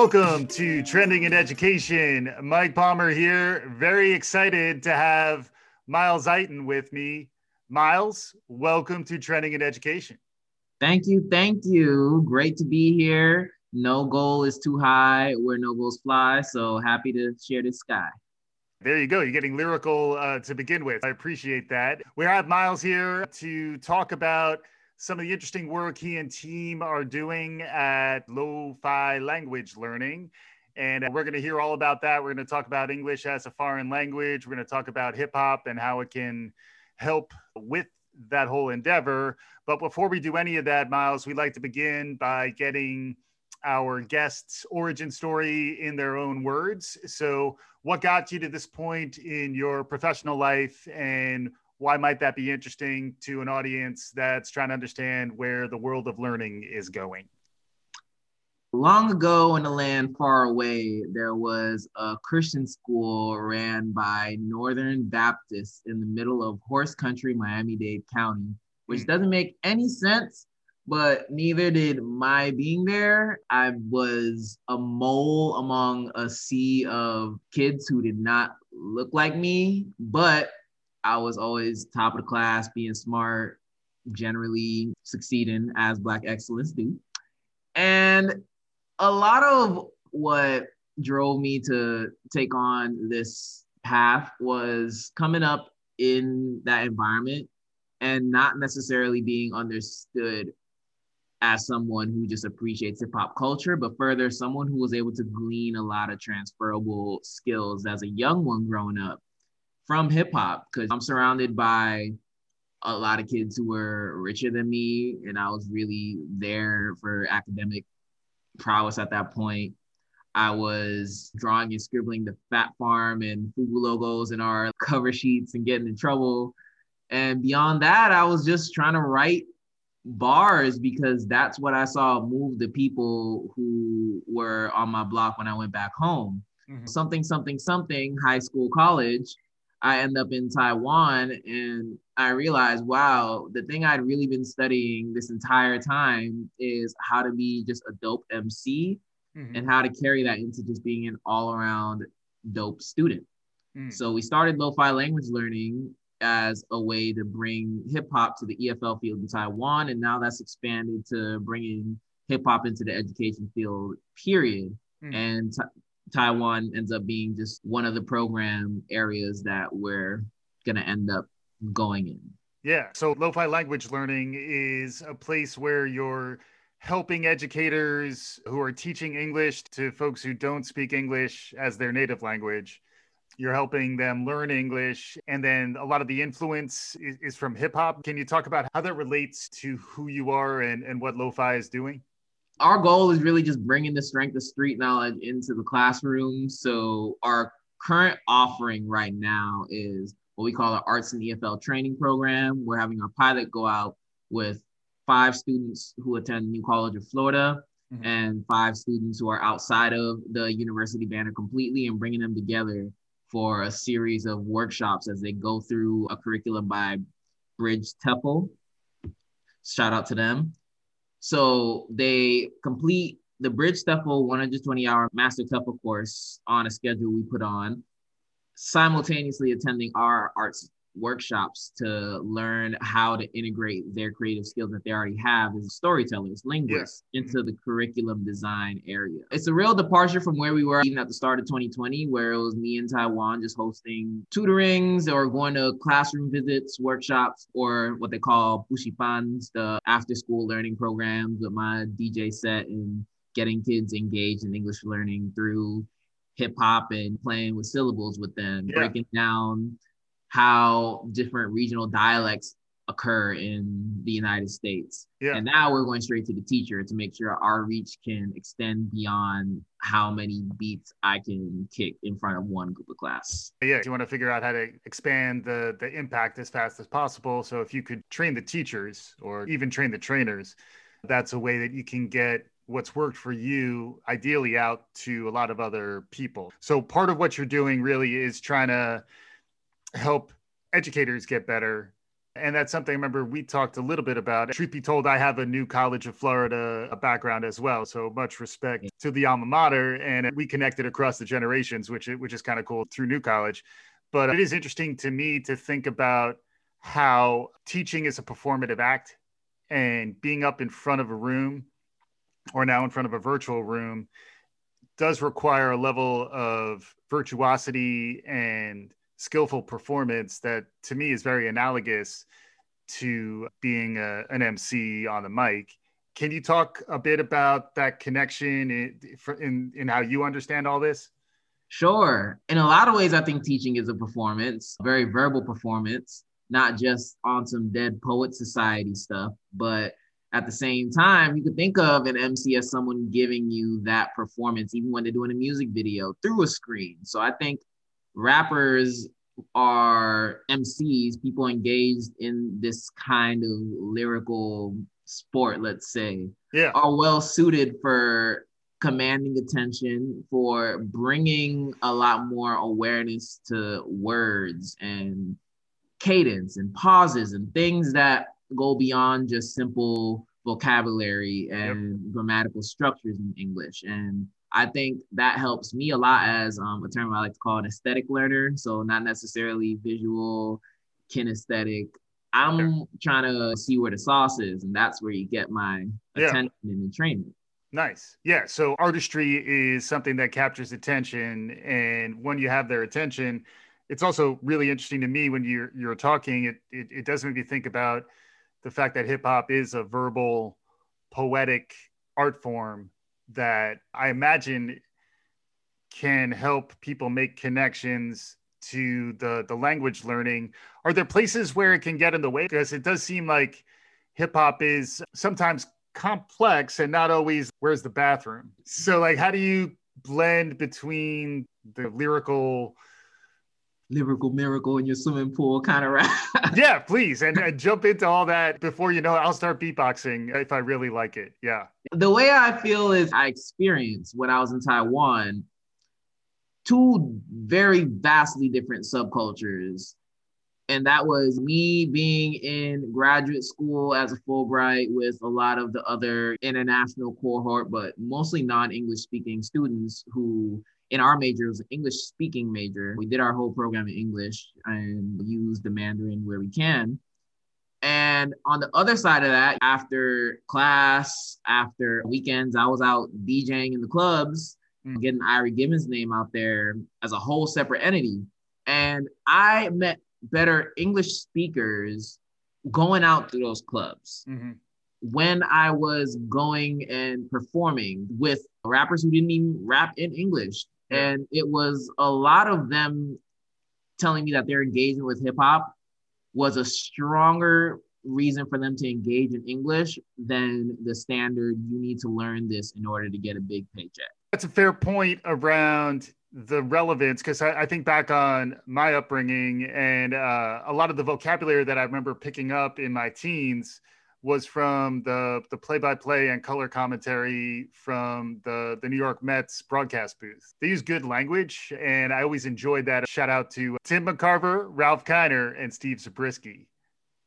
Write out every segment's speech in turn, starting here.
Welcome to Trending in Education. Mike Palmer here. Very excited to have Miles Eiton with me. Miles, welcome to Trending in Education. Thank you. Thank you. Great to be here. No goal is too high where no goals fly. So happy to share this sky. There you go. You're getting lyrical uh, to begin with. I appreciate that. We have Miles here to talk about some of the interesting work he and team are doing at Lo-Fi Language Learning. And uh, we're going to hear all about that. We're going to talk about English as a foreign language. We're going to talk about hip hop and how it can help with that whole endeavor. But before we do any of that, Miles, we'd like to begin by getting our guests' origin story in their own words. So, what got you to this point in your professional life, and why might that be interesting to an audience that's trying to understand where the world of learning is going? Long ago in a land far away, there was a Christian school ran by Northern Baptists in the middle of horse country, Miami Dade County, which mm. doesn't make any sense, but neither did my being there. I was a mole among a sea of kids who did not look like me, but I was always top of the class, being smart, generally succeeding as Black excellence do. And a lot of what drove me to take on this path was coming up in that environment and not necessarily being understood as someone who just appreciates hip hop culture, but further, someone who was able to glean a lot of transferable skills as a young one growing up from hip hop because I'm surrounded by a lot of kids who were richer than me, and I was really there for academic prowess at that point. I was drawing and scribbling the Phat Farm and Fubu logos in our cover sheets and getting in trouble. And beyond that, I was just trying to write bars because that's what I saw move the people who were on my block when I went back home. Mm-hmm. Something, something, something, high school, college I end up in Taiwan and I realized, wow, the thing I'd really been studying this entire time is how to be just a dope MC mm-hmm. and how to carry that into just being an all around dope student. Mm. So we started lo-fi language learning as a way to bring hip hop to the EFL field in Taiwan. And now that's expanded to bringing hip hop into the education field, period. Mm. And t- Taiwan ends up being just one of the program areas that we're going to end up going in. Yeah. So, lo fi language learning is a place where you're helping educators who are teaching English to folks who don't speak English as their native language. You're helping them learn English. And then a lot of the influence is, is from hip hop. Can you talk about how that relates to who you are and, and what lo fi is doing? Our goal is really just bringing the strength of street knowledge into the classroom. So our current offering right now is what we call the Arts and EFL training program. We're having our pilot go out with five students who attend New College of Florida mm-hmm. and five students who are outside of the university banner completely and bringing them together for a series of workshops as they go through a curriculum by Bridge TEFL. Shout out to them. So they complete the Bridge TEFL 120 hour Master TEFL course on a schedule we put on, simultaneously attending our arts workshops to learn how to integrate their creative skills that they already have as storytellers, linguists yeah. Mm-hmm. into the curriculum design area. It's a real departure from where we were even at the start of 2020, where it was me in Taiwan just hosting tutorings or going to classroom visits, workshops, or what they call buxibans, the after school learning programs with my DJ set and getting kids engaged in English learning through hip hop and playing with syllables with them, yeah. breaking down how different regional dialects occur in the United States. Yeah. And now we're going straight to the teacher to make sure our reach can extend beyond how many beats I can kick in front of one group of class. Yeah, you want to figure out how to expand the the impact as fast as possible. So if you could train the teachers or even train the trainers, that's a way that you can get what's worked for you ideally out to a lot of other people. So part of what you're doing really is trying to help educators get better And that's something I remember we talked a little bit about. Truth be told, I have a new College of Florida uh, background as well. So much respect to the alma mater. And we connected across the generations, which, which is kind of cool through New College. But it is interesting to me to think about how teaching is a performative act and being up in front of a room or now in front of a virtual room does require a level of virtuosity and skillful performance that to me is very analogous to being a, an MC on the mic. Can you talk a bit about that connection in, in, in how you understand all this? Sure. In a lot of ways, I think teaching is a performance, very verbal performance, not just on some dead poet society stuff, but at the same time, you could think of an MC as someone giving you that performance, even when they're doing a music video through a screen. So I think rappers are MCs, people engaged in this kind of lyrical sport, let's say, yeah. are well suited for commanding attention, for bringing a lot more awareness to words and cadence and pauses and things that go beyond just simple vocabulary and yep. grammatical structures in English. And I think that helps me a lot as um, a term I like to call an aesthetic learner. So not necessarily visual, kinesthetic. I'm sure. trying to see where the sauce is, and that's where you get my attention yeah. and entrainment. Nice. Yeah. So artistry is something that captures attention. And when you have their attention, it's also really interesting to me when you're you're talking, it it, it does make me think about the fact that hip hop is a verbal, poetic art form that I imagine can help people make connections to the the language learning. Are there places where it can get in the way? Because it does seem like hip hop is sometimes complex and not always where's the bathroom. So like how do you blend between the lyrical lyrical miracle in your swimming pool kind of rap. yeah, please. And, and, jump into all that before you know it. I'll start beatboxing if I really like it. Yeah. The way I feel is I experienced when I was in Taiwan two very vastly different subcultures. And that was me being in graduate school as a Fulbright with a lot of the other international cohort, but mostly non English speaking students who in our major, it was an English speaking major. We did our whole program in English and used the Mandarin where we can. And on the other side of that, after class, after weekends, I was out DJing in the clubs, mm. getting Irie Gibbons' name out there as a whole separate entity. And I met better English speakers going out to those clubs. Mm-hmm. When I was going and performing with rappers who didn't even rap in English, and it was a lot of them telling me that their engagement with hip hop was a stronger reason for them to engage in English than the standard you need to learn this in order to get a big paycheck. That's a fair point around the relevance because I, I, think back on my upbringing and uh, a lot of the vocabulary that I remember picking up in my teens was from the the play by play and color commentary from the the New York Mets broadcast booth. They use good language, and I always enjoyed that. Shout out to Tim McCarver, Ralph Kiner, and Steve Zabriskie,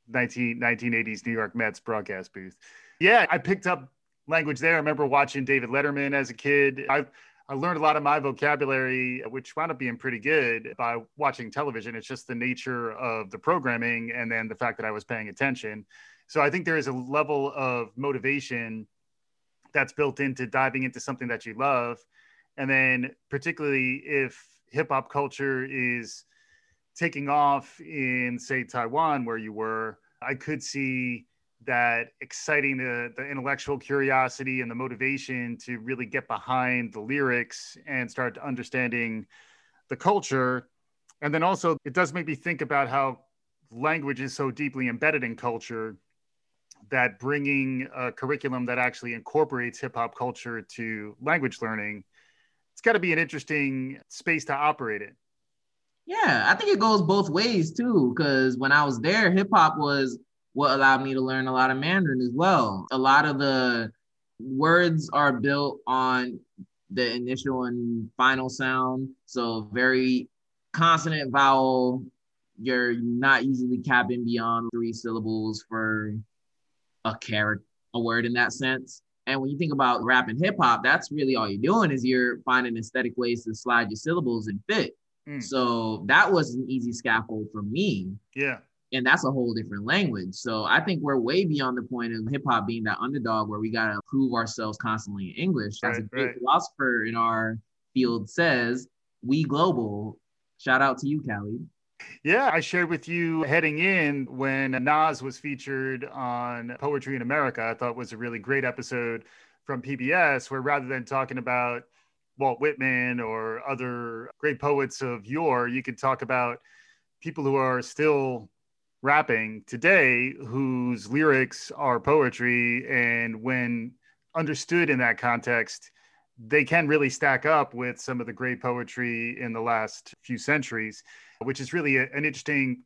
19, 1980s New York Mets broadcast booth. Yeah, I picked up language there. I remember watching David Letterman as a kid. I I learned a lot of my vocabulary, which wound up being pretty good by watching television. It's just the nature of the programming and then the fact that I was paying attention. So I think there is a level of motivation that's built into diving into something that you love. And then, particularly if hip hop culture is taking off in, say, Taiwan, where you were, I could see that exciting the, the intellectual curiosity and the motivation to really get behind the lyrics and start understanding the culture. And then also, it does make me think about how language is so deeply embedded in culture that bringing a curriculum that actually incorporates hip hop culture to language learning, it's got to be an interesting space to operate in. Yeah, I think it goes both ways too. Because when I was there, hip hop was what allowed me to learn a lot of Mandarin as well. A lot of the words are built on the initial and final sound. So very consonant vowel You're not usually capping beyond three syllables for a character, a word in that sense. And when you think about rap and hip hop, that's really all you're doing is you're finding aesthetic ways to slide your syllables and fit. Mm. So that was an easy scaffold for me. Yeah. And that's a whole different language. So I think we're way beyond the point of hip hop being that underdog where we got to prove ourselves constantly in English. As a great right. philosopher in our field says, we global. Shout out to you, Callie. Yeah, I shared with you heading in when Nas was featured on Poetry in America. I thought was a really great episode from PBS, where rather than talking about Walt Whitman or other great poets of yore, you could talk about people who are still rapping today whose lyrics are poetry. And when understood in that context, they can really stack up with some of the great poetry in the last few centuries, which is really a, an interesting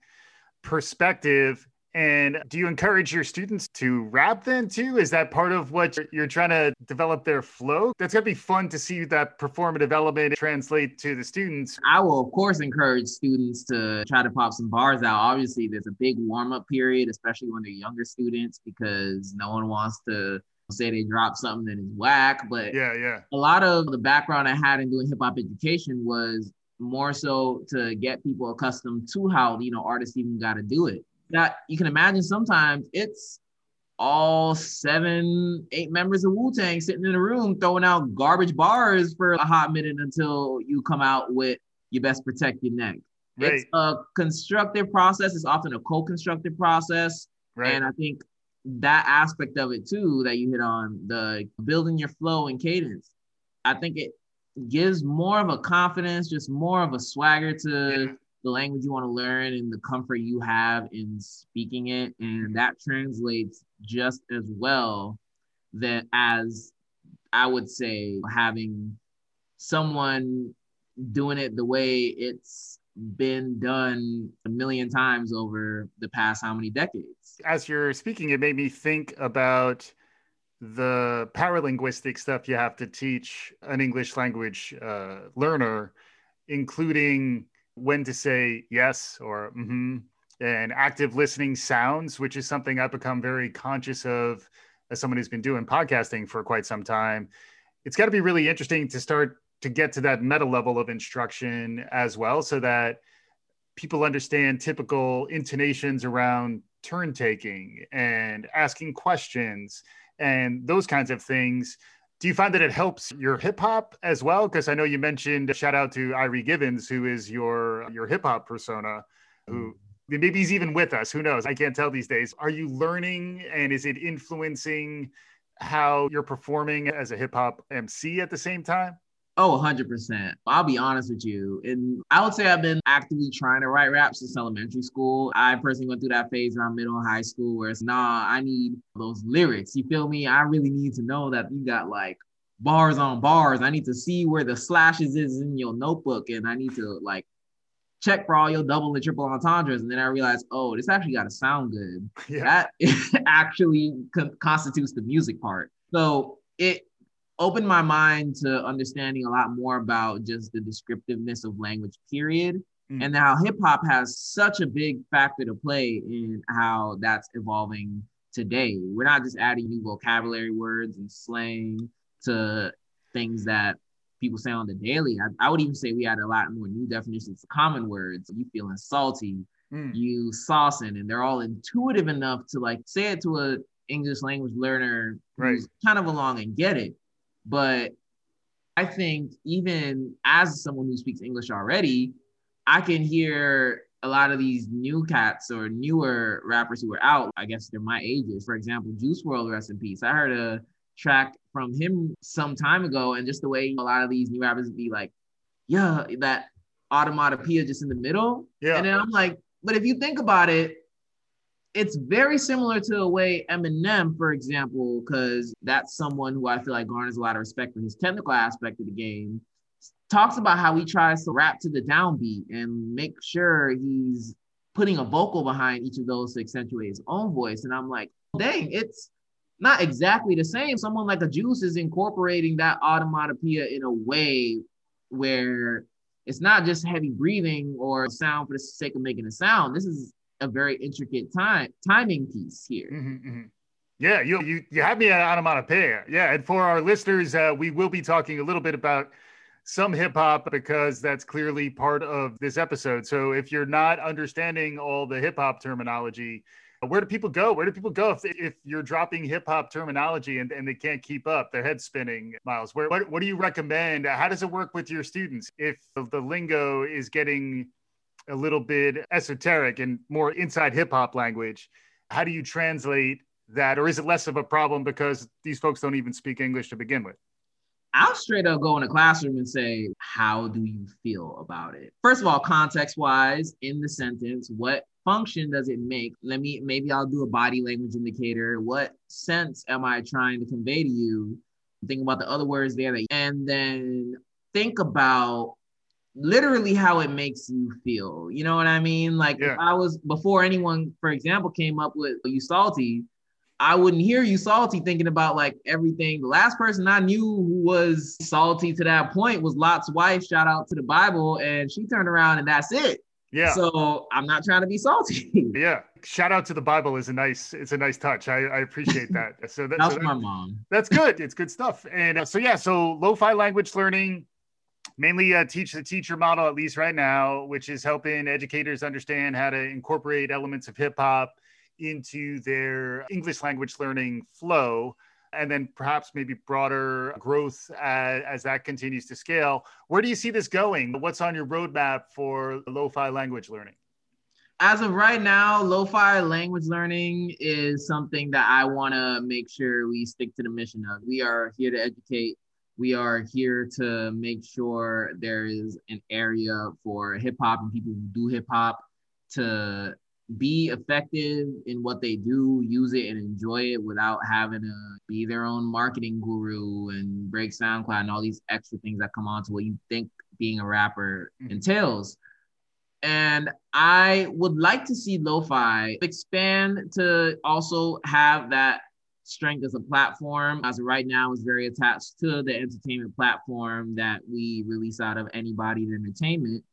perspective. And do you encourage your students to rap then too? Is that part of what you're, you're trying to develop their flow? That's going to be fun to see that performative element translate to the students. I will, of course, encourage students to try to pop some bars out. Obviously, there's a big warm up period, especially when they're younger students, because no one wants to say they drop something that is whack. But yeah, yeah. A lot of the background I had in doing hip hop education was more so to get people accustomed to how you know artists even got to do it. That you can imagine sometimes it's all seven, eight members of Wu Tang sitting in a room throwing out garbage bars for a hot minute until you come out with you best protect your neck. Right. It's a constructive process. It's often a co-constructive process. Right. And I think that aspect of it too that you hit on the building your flow and cadence i think it gives more of a confidence just more of a swagger to yeah. the language you want to learn and the comfort you have in speaking it and that translates just as well that as i would say having someone doing it the way it's been done a million times over the past how many decades. As you're speaking, it made me think about the paralinguistic stuff you have to teach an English language uh, learner, including when to say yes or mm-hmm, and active listening sounds, which is something I've become very conscious of as someone who's been doing podcasting for quite some time. It's got to be really interesting to start to get to that meta level of instruction as well so that people understand typical intonations around turn taking and asking questions and those kinds of things. Do you find that it helps your hip hop as well? Because i know you mentioned shout out to Irie Givens who is your your hip hop persona who mm. maybe he's even with us who knows? I can't tell these days. Are you learning and is it influencing how you're performing as a hip hop mc at the same time Oh, 100%. I'll be honest with you. And I would say I've been actively trying to write rap since elementary school. I personally went through that phase around middle and high school where it's, nah, I need those lyrics. You feel me? I really need to know that you got like bars on bars. I need to see where the slashes is in your notebook and I need to like check for all your double and triple entendres. And then I realized, oh, this actually got to sound good. Yeah. That actually constitutes the music part. So it opened my mind to understanding a lot more about just the descriptiveness of language, period. Mm. And how hip hop has such a big factor to play in how that's evolving today. We're not just adding new vocabulary words and slang to things that people say on the daily. I, I would even say we had a lot more new definitions of common words. You feeling salty, mm. you saucing, and they're all intuitive enough to like say it to a English language learner right. who's kind of along and get it. But I think even as someone who speaks English already, I can hear a lot of these new cats or newer rappers who are out. I guess they're my ages. For example, Juice WRLD, rest in peace. I heard a track from him some time ago, and just the way a lot of these new rappers be like, yeah, that automatopoeia just in the middle. Yeah. And then I'm like, but if you think about it, it's very similar to the way Eminem, for example, because that's someone who I feel like garners a lot of respect for his technical aspect of the game, talks about how he tries to rap to the downbeat and make sure he's putting a vocal behind each of those to accentuate his own voice. And I'm like, dang, it's not exactly the same. Someone like a Juice is incorporating that automatopoeia in a way where it's not just heavy breathing or sound for the sake of making a sound. This is a very intricate time timing piece here. Mm-hmm, mm-hmm. Yeah, you you you have me on onomatopoeia. Yeah, and for our listeners, uh, we will be talking a little bit about some hip hop because that's clearly part of this episode. So if you're not understanding all the hip hop terminology, where do people go? Where do people go if, if you're dropping hip hop terminology and, and they can't keep up, their head spinning, Miles? Where, what, what do you recommend? How does it work with your students if the lingo is getting a little bit esoteric and more inside hip hop language? How do you translate that? Or is it less of a problem because these folks don't even speak English to begin with? I'll straight up go in a classroom and say, How do you feel about it? First of all, context wise, in the sentence, what function does it make? Let me, maybe I'll do a body language indicator. What sense am I trying to convey to you? Think about the other words there. And then think about literally how it makes you feel. You know what I mean? Like yeah. if I was, before anyone, for example, came up with you salty, I wouldn't hear you salty thinking about like everything. The last person I knew who was salty to that point was Lot's wife. Shout out to the Bible. And she turned around and that's it. Yeah. So I'm not trying to be salty. yeah. Shout out to the Bible is a nice, it's a nice touch. I, I appreciate that. So that, that's so that, my mom. That's good. It's good stuff. And uh, so yeah, so lo-fi language learning, mainly uh, teach the teacher model at least right now, which is helping educators understand how to incorporate elements of hip hop into their English language learning flow and then perhaps maybe broader growth as, as, that continues to scale. Where do you see this going? What's on your roadmap for lo-fi language learning? As of right now, lo-fi language learning is something that I want to make sure we stick to the mission of. We are here to educate. We are here to make sure there is an area for hip hop and people who do hip hop to be effective in what they do, use it and enjoy it without having to be their own marketing guru and break SoundCloud and all these extra things that come on to what you think being a rapper mm-hmm. entails. And I would like to see lo-fi expand to also have that strength as a platform. As of right now, is very attached to the entertainment platform that we release out of anybody's entertainment.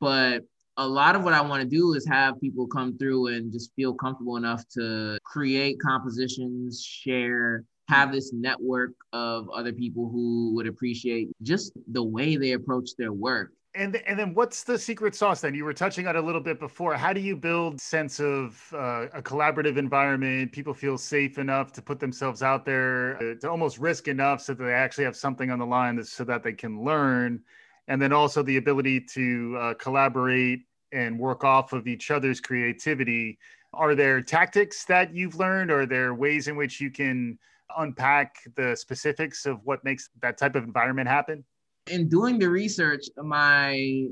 But a lot of what I want to do is have people come through and just feel comfortable enough to create compositions, share, have this network of other people who would appreciate just the way they approach their work. And, and then what's the secret sauce then? You were touching on a little bit before. How do you build sense of uh, a collaborative environment? People feel safe enough to put themselves out there, uh, to almost risk enough so that they actually have something on the line so that they can learn and then also the ability to uh, collaborate and work off of each other's creativity. Are there tactics that you've learned? Or are there ways in which you can unpack the specifics of what makes that type of environment happen? In doing the research, my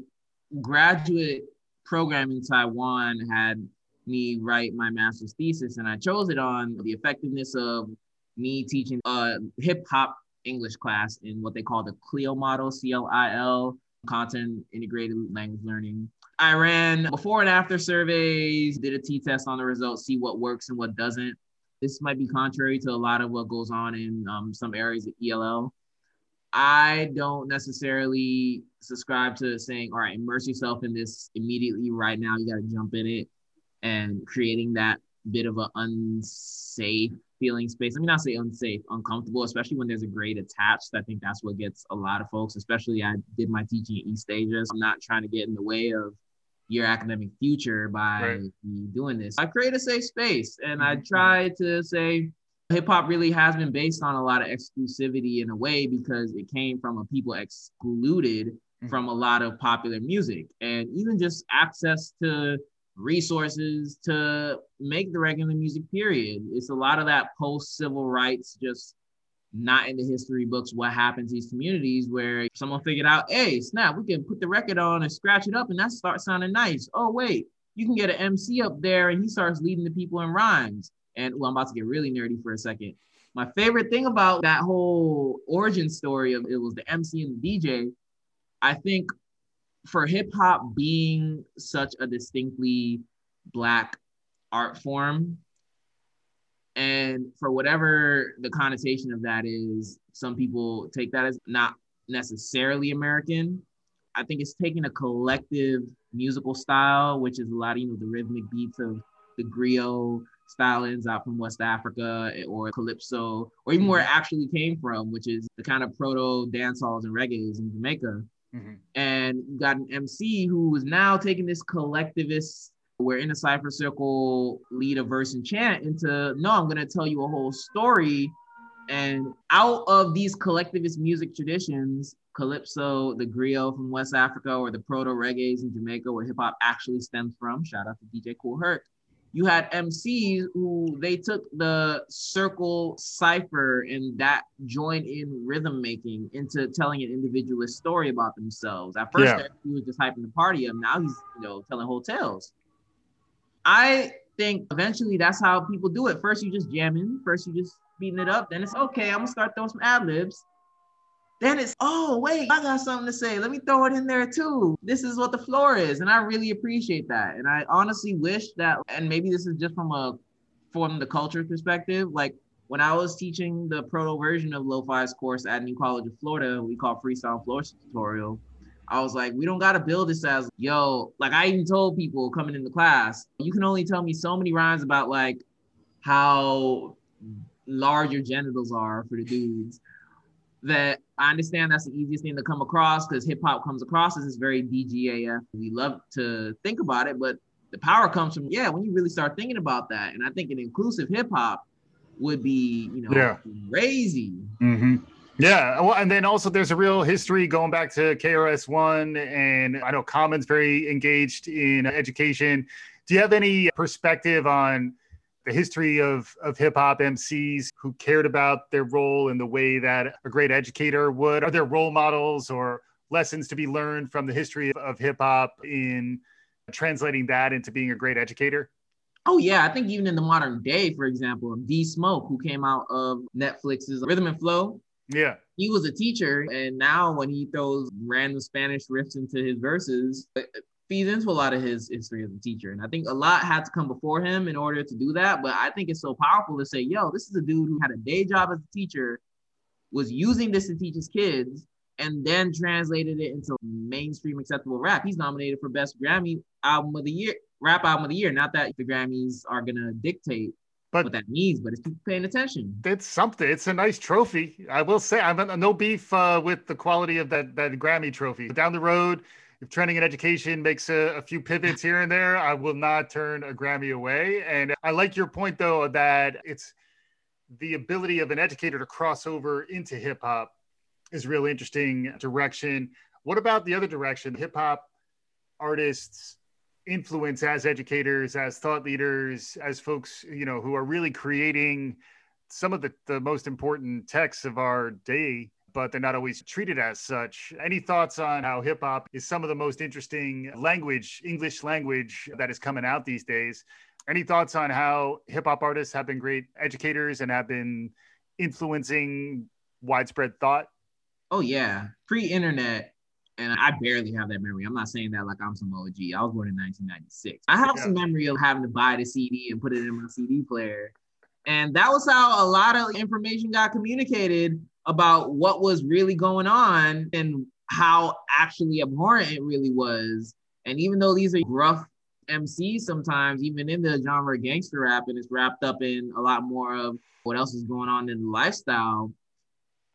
graduate program in Taiwan had me write my master's thesis, and I chose it on the effectiveness of me teaching a hip hop English class in what they call the CLIL model, C L I L, content integrated language learning. I ran before and after surveys, did a T test on the results, see what works and what doesn't. This might be contrary to a lot of what goes on in um, some areas of ELL. I don't necessarily subscribe to saying, all right, immerse yourself in this immediately right now. You got to jump in it and creating that bit of an unsafe feeling space. I mean, not say unsafe, uncomfortable, especially when there's a grade attached. I think that's what gets a lot of folks, especially I did my teaching at East Asia. So I'm not trying to get in the way of your academic future by right. doing this. I create a safe space and I mm-hmm. try to say hip hop really has been based on a lot of exclusivity in a way because it came from a people excluded mm-hmm. from a lot of popular music and even just access to resources to make the regular music period. It's a lot of that post civil rights, just not in the history books, what happened to these communities where someone figured out, hey, snap, we can put the record on and scratch it up and that starts sounding nice. Oh, wait, you can get an MC up there and he starts leading the people in rhymes. And I'm about to get really nerdy for a second. My favorite thing about that whole origin story of it was the MC and the DJ. I think for hip hop being such a distinctly black art form, and for whatever the connotation of that is, some people take that as not necessarily American. I think it's taking a collective musical style, which is a lot of you know the rhythmic beats of the griot stylings out from West Africa or calypso, or even where it mm-hmm. actually came from, which is the kind of proto dance halls and reggae's in Jamaica. Mm-hmm. And you got an MC who is now taking this collectivist, we're in a cipher circle, lead a verse and chant into no, I'm gonna tell you a whole story. And out of these collectivist music traditions, calypso, the griot from West Africa, or the proto reggae's in Jamaica, where hip hop actually stems from. Shout out to DJ Kool Herc you had MCs who they took the circle cipher and that joined in rhythm making into telling an individualist story about themselves. At first, yeah. he was just hyping the party up. Now he's you know telling whole tales. I think eventually that's how people do it. First, you just jamming. First, you just beating it up. Then it's okay. I'm gonna start throwing some ad libs. Then it's, oh, wait, I got something to say. Let me throw it in there too. This is what the floor is. And I really appreciate that. And I honestly wish that, and maybe this is just from a from the culture perspective, like when I was teaching the proto version of Lo-Fi's course at New College of Florida, we call freestyle floor tutorial. I was like, we don't gotta build this as yo. Like I even told people coming into class, you can only tell me so many rhymes about like how large your genitals are for the dudes that I understand that's the easiest thing to come across because hip hop comes across as this very DGAF. We love to think about it, but the power comes from, yeah, when you really start thinking about that. And I think an inclusive hip hop would be, you know, yeah. crazy. Mm-hmm. Yeah. Well, and then also there's a real history going back to KRS One. And I know Common's very engaged in education. Do you have any perspective on the history of, of hip hop MCs who cared about their role in the way that a great educator would? Are there role models or lessons to be learned from the history of, of hip hop in translating that into being a great educator? Oh yeah, I think even in the modern day, for example, D Smoke, who came out of Netflix's Rhythm and Flow. Yeah. He was a teacher, and now when he throws random Spanish riffs into his verses, feeds into a lot of his history as a teacher. And I think a lot had to come before him in order to do that. But I think it's so powerful to say, yo, this is a dude who had a day job as a teacher, was using this to teach his kids, and then translated it into mainstream acceptable rap. He's nominated for Best Grammy Album of the Year, Rap Album of the Year. Not that the Grammys are gonna dictate but what that means, but it's people paying attention. It's something. It's a nice trophy. I will say, I'm no beef uh, with the quality of that that Grammy trophy. Down the road, if training and education makes a, a, few pivots here and there, I will not turn a Grammy away. And I like your point though that it's the ability of an educator to cross over into hip hop is really interesting direction. What about the other direction? Hip hop artists influence as educators, as thought leaders, as folks, you know, who are really creating some of the, the most important texts of our day but they're not always treated as such. Any thoughts on how hip hop is some of the most interesting language, English language that is coming out these days? Any thoughts on how hip hop artists have been great educators and have been influencing widespread thought? Oh, yeah. Pre internet, and I barely have that memory. I'm not saying that like I'm some OG. I was born in 1996. I have yeah. some memory of having to buy the CD and put it in my CD player. And that was how a lot of information got communicated about what was really going on and how actually abhorrent it really was. And even though these are rough MCs sometimes, even in the genre of gangster rap, and it's wrapped up in a lot more of what else is going on in the lifestyle.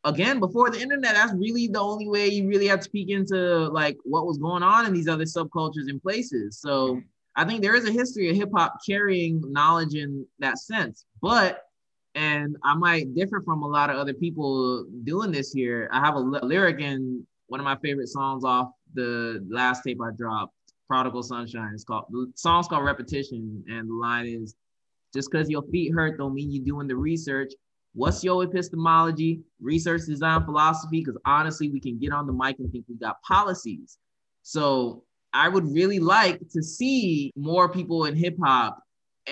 Again, before the internet, that's really the only way you really have to peek into like what was going on in these other subcultures and places. So mm-hmm. I think there is a history of hip hop carrying knowledge in that sense. But and I might differ from a lot of other people doing this here. I have a lyric in one of my favorite songs off the last tape I dropped, Prodigal Sunshine. It's called the song's called Repetition, and the line is, "Just because your feet hurt don't mean you're doing the research. What's your epistemology? Research design philosophy? Because honestly, we can get on the mic and think we got policies. So I would really like to see more people in hip hop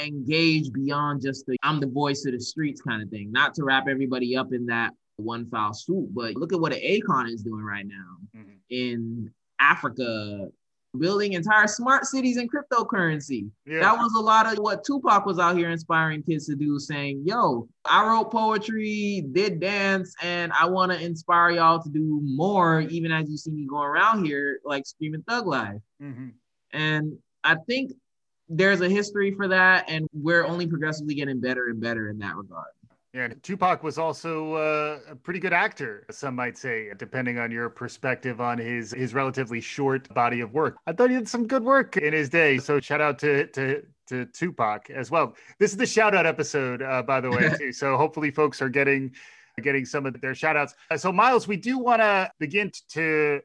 engage beyond just the I'm the voice of the streets kind of thing. Not to wrap everybody up in that one foul swoop, but look at what Akon is doing right now mm-hmm. in Africa, building entire smart cities and cryptocurrency. Yeah. That was a lot of what Tupac was out here inspiring kids to do, saying, Yo, I wrote poetry, did dance, and I want to inspire y'all to do more, even as you see me going around here, like screaming thug life. Mm-hmm. And I think there's a history for that, and we're only progressively getting better and better in that regard. Yeah, Tupac was also uh, a pretty good actor, some might say, depending on your perspective on his his relatively short body of work. I thought he did some good work in his day. So shout out to to to Tupac as well. This is the shout out episode, uh, by the way, too. So hopefully folks are getting getting some of their shout outs. So Miles, we do want to begin to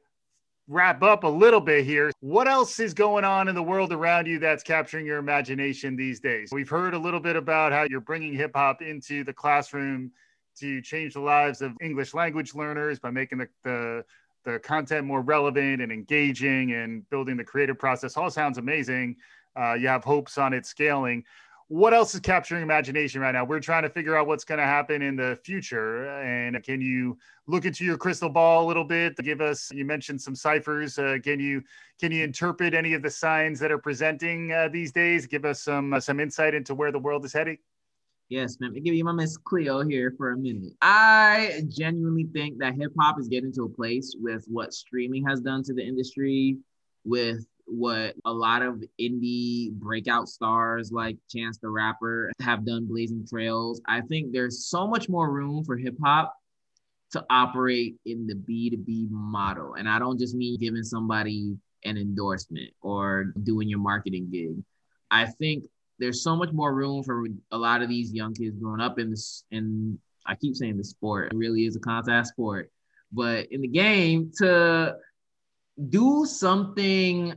wrap up a little bit here. What else is going on in the world around you that's capturing your imagination these days? We've heard a little bit about how you're bringing hip hop into the classroom to change the lives of English language learners by making the, the the content more relevant and engaging and building the creative process all sounds amazing. Uh, you have hopes on it scaling what else is capturing imagination right now? We're trying to figure out what's going to happen in the future. And can you look into your crystal ball a little bit? to Give us. You mentioned some ciphers. Uh, can you can you interpret any of the signs that are presenting uh, these days? Give us some uh, some insight into where the world is heading. Yes. Let me give you my Miss Cleo here for a minute. I genuinely think that hip hop is getting to a place with what streaming has done to the industry, with what a lot of indie breakout stars like Chance the Rapper have done blazing trails. I think there's so much more room for hip hop to operate in the B2B model. And I don't just mean giving somebody an endorsement or doing your marketing gig. I think there's so much more room for a lot of these young kids growing up in this in I keep saying the sport. It really is a contact sport. But in the game to do something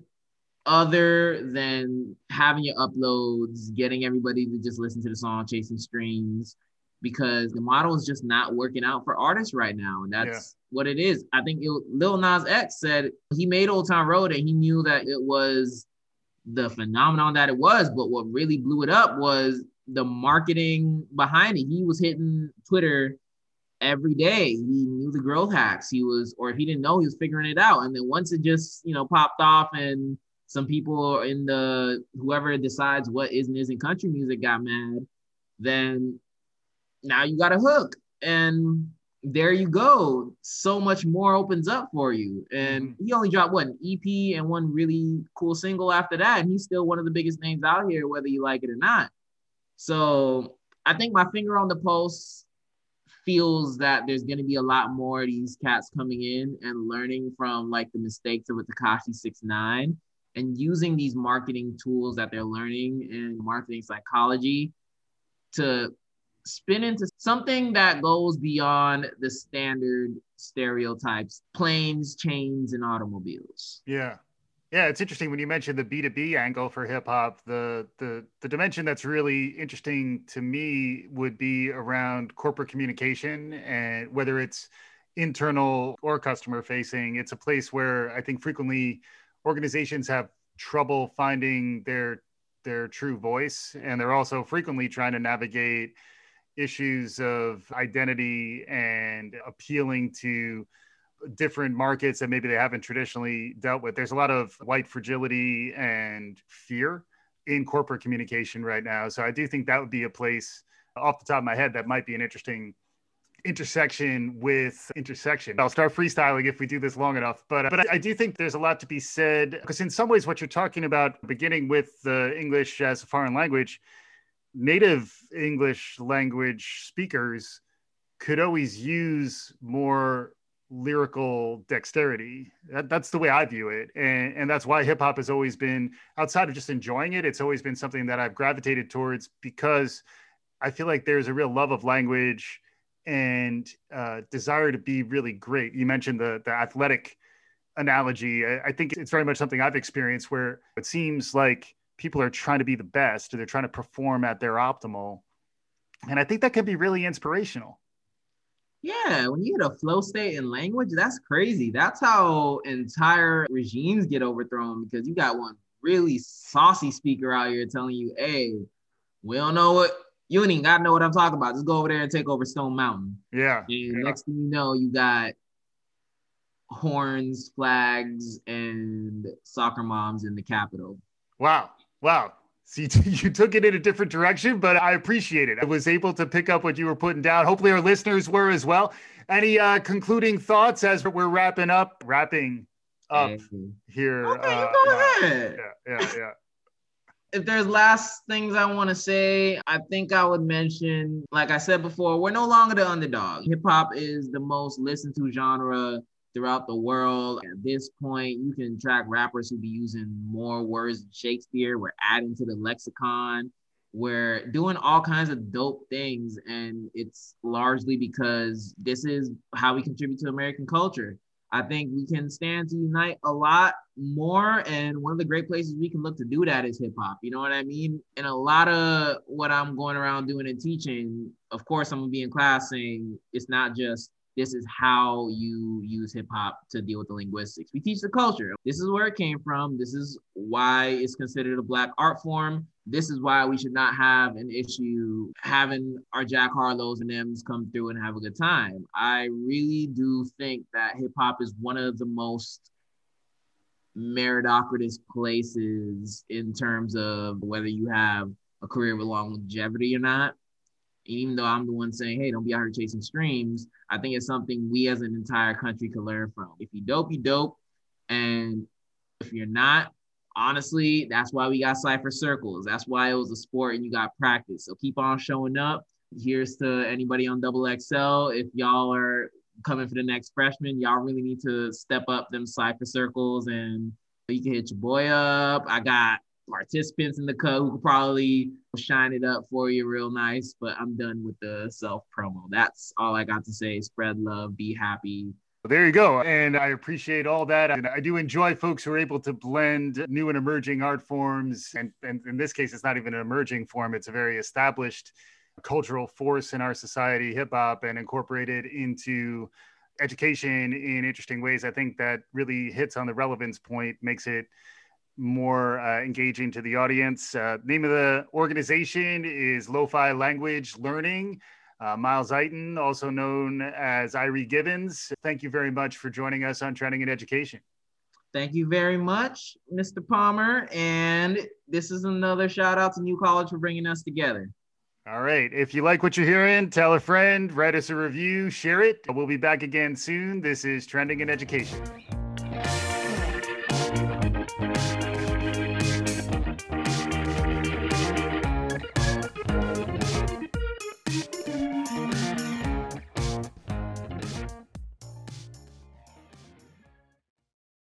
other than having your uploads, getting everybody to just listen to the song, chasing streams, because the model is just not working out for artists right now. And that's yeah. what it is. I think it, Lil Nas X said he made Old Town Road and he knew that it was the phenomenon that it was. But what really blew it up was the marketing behind it. He was hitting Twitter every day. He knew the growth hacks. He was, or if he didn't know, he was figuring it out. And then once it just, you know, popped off and some people in the whoever decides what is and isn't country music got mad, then now you got a hook. And there you go. So much more opens up for you. And mm-hmm. he only dropped what an EP and one really cool single after that. And he's still one of the biggest names out here, whether you like it or not. So I think my finger on the pulse feels that there's going to be a lot more of these cats coming in and learning from like the mistakes of a Tekashi Six Nine and using these marketing tools that they're learning in marketing psychology to spin into something that goes beyond the standard stereotypes planes chains and automobiles. Yeah. Yeah it's interesting when you mentioned the b2b angle for hip hop the the the dimension that's really interesting to me would be around corporate communication and whether it's internal or customer facing. It's a place where i think frequently organizations have trouble finding their their true voice and they're also frequently trying to navigate issues of identity and appealing to different markets that maybe they haven't traditionally dealt with. There's a lot of white fragility and fear in corporate communication right now. So i do think that would be a place off the top of my head that might be an interesting intersection with intersection. I'll start freestyling if we do this long enough, but but I do think there's a lot to be said because in some ways what you're talking about beginning with the English as a foreign language, native English language speakers could always use more lyrical dexterity. That, that's the way I view it. And, and that's why hip hop has always been, outside of just enjoying it, it's always been something that I've gravitated towards because I feel like there's a real love of language and uh, desire to be really great. You mentioned the the athletic analogy. I, I, think it's very much something I've experienced where it seems like people are trying to be the best or they're trying to perform at their optimal. And I think that can be really inspirational. Yeah, when you hit a flow state in language, that's crazy. That's how entire regimes get overthrown because you got one really saucy speaker out here telling you, hey, we don't know what you ain't even gotta know what I'm talking about. Just go over there and take over Stone Mountain. Yeah. And yeah. next thing you know, you got horns, flags, and soccer moms in the Capitol. Wow. Wow. See, you took it in a different direction, but I appreciate it. I was able to pick up what you were putting down. Hopefully, our listeners were as well. Any uh, concluding thoughts as we're wrapping up? Wrapping up here. Okay, uh, go ahead. Yeah, yeah, yeah. If there's last things I want to say, I think I would mention, like I said before, we're no longer the underdog. Hip hop is the most listened to genre throughout the world. At this point, you can track rappers who be using more words than Shakespeare. We're adding to the lexicon. We're doing all kinds of dope things. And it's largely because this is how we contribute to American culture. I think we can stand to unite a lot more. And one of the great places we can look to do that is hip hop. You know what I mean? And a lot of what I'm going around doing and teaching, of course, I'm gonna be in class saying it's not just this is how you use hip hop to deal with the linguistics. We teach the culture. This is where it came from. This is why it's considered a black art form. This is why we should not have an issue having our Jack Harlows and M's come through and have a good time. I really do think that hip hop is one of the most meritocratic places in terms of whether you have a career with longevity or not even though I'm the one saying, hey, don't be out here chasing streams, I think it's something we as an entire country can learn from. If you dope, you dope. And if you're not, honestly, that's why we got Cypher Circles. That's why it was a sport and you got practice. So keep on showing up. Here's to anybody on Double XL. If y'all are coming for the next freshman, y'all really need to step up them Cypher Circles and you can hit your boy up. I got participants in the cut who could probably shine it up for you real nice. But I'm done with the self promo. That's all I got to say. Spread love, be happy. There you go. And I appreciate all that. And I do enjoy folks who are able to blend new and emerging art forms. And, and in this case, it's not even an emerging form, it's a very established cultural force in our society, hip hop, and incorporate it into education in interesting ways. I think that really hits on the relevance point, makes it more uh, engaging to the audience. Uh, name of the organization is Lo-Fi Language Learning. Uh, Miles Iton, also known as Irie Gibbons. Thank you very much for joining us on Trending in Education. Thank you very much, Mr. Palmer. And this is another shout out to New College for bringing us together. All right. If you like what you're hearing, tell a friend, write us a review, share it. We'll be back again soon. This is Trending in Education.